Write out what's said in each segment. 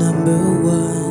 number one.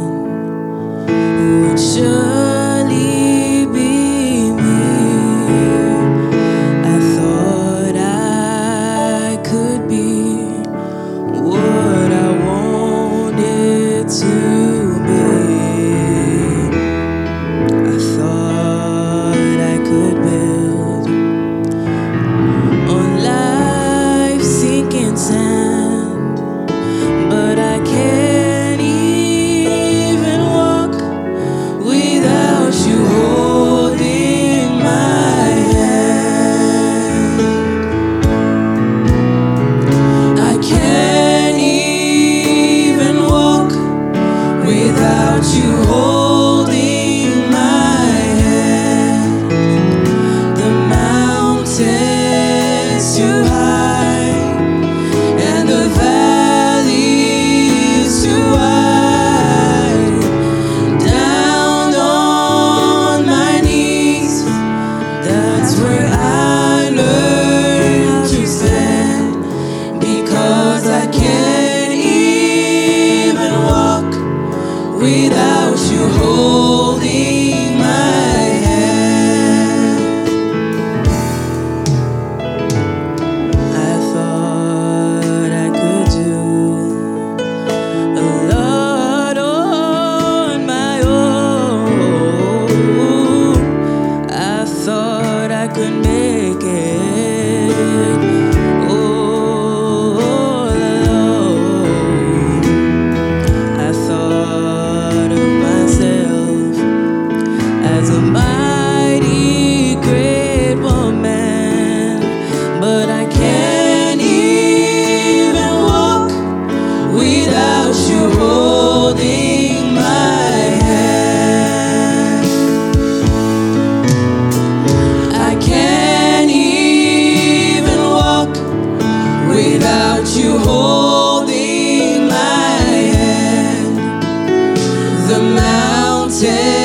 the mountain.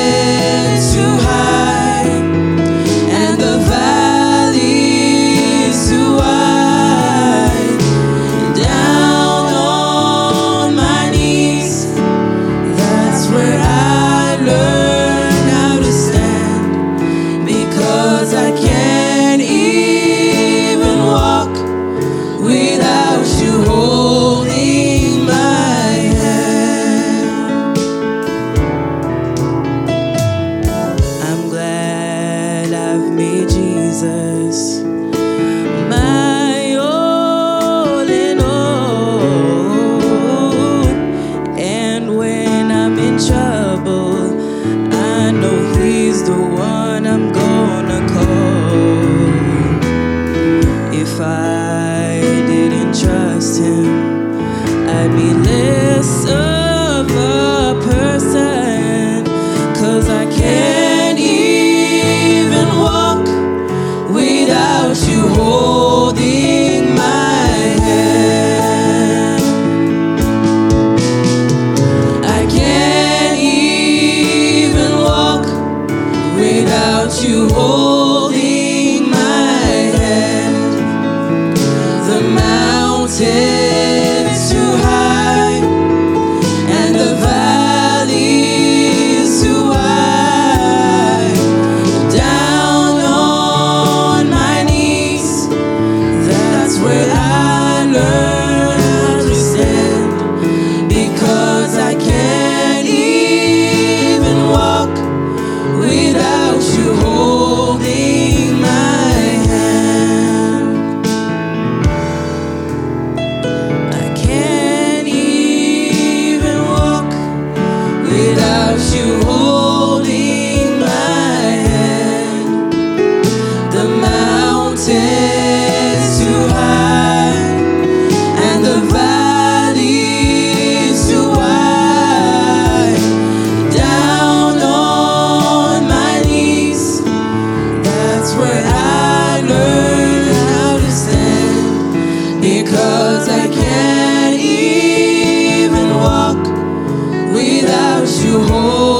the one I'm gonna call. If I didn't trust him, I'd be late. Cause you hold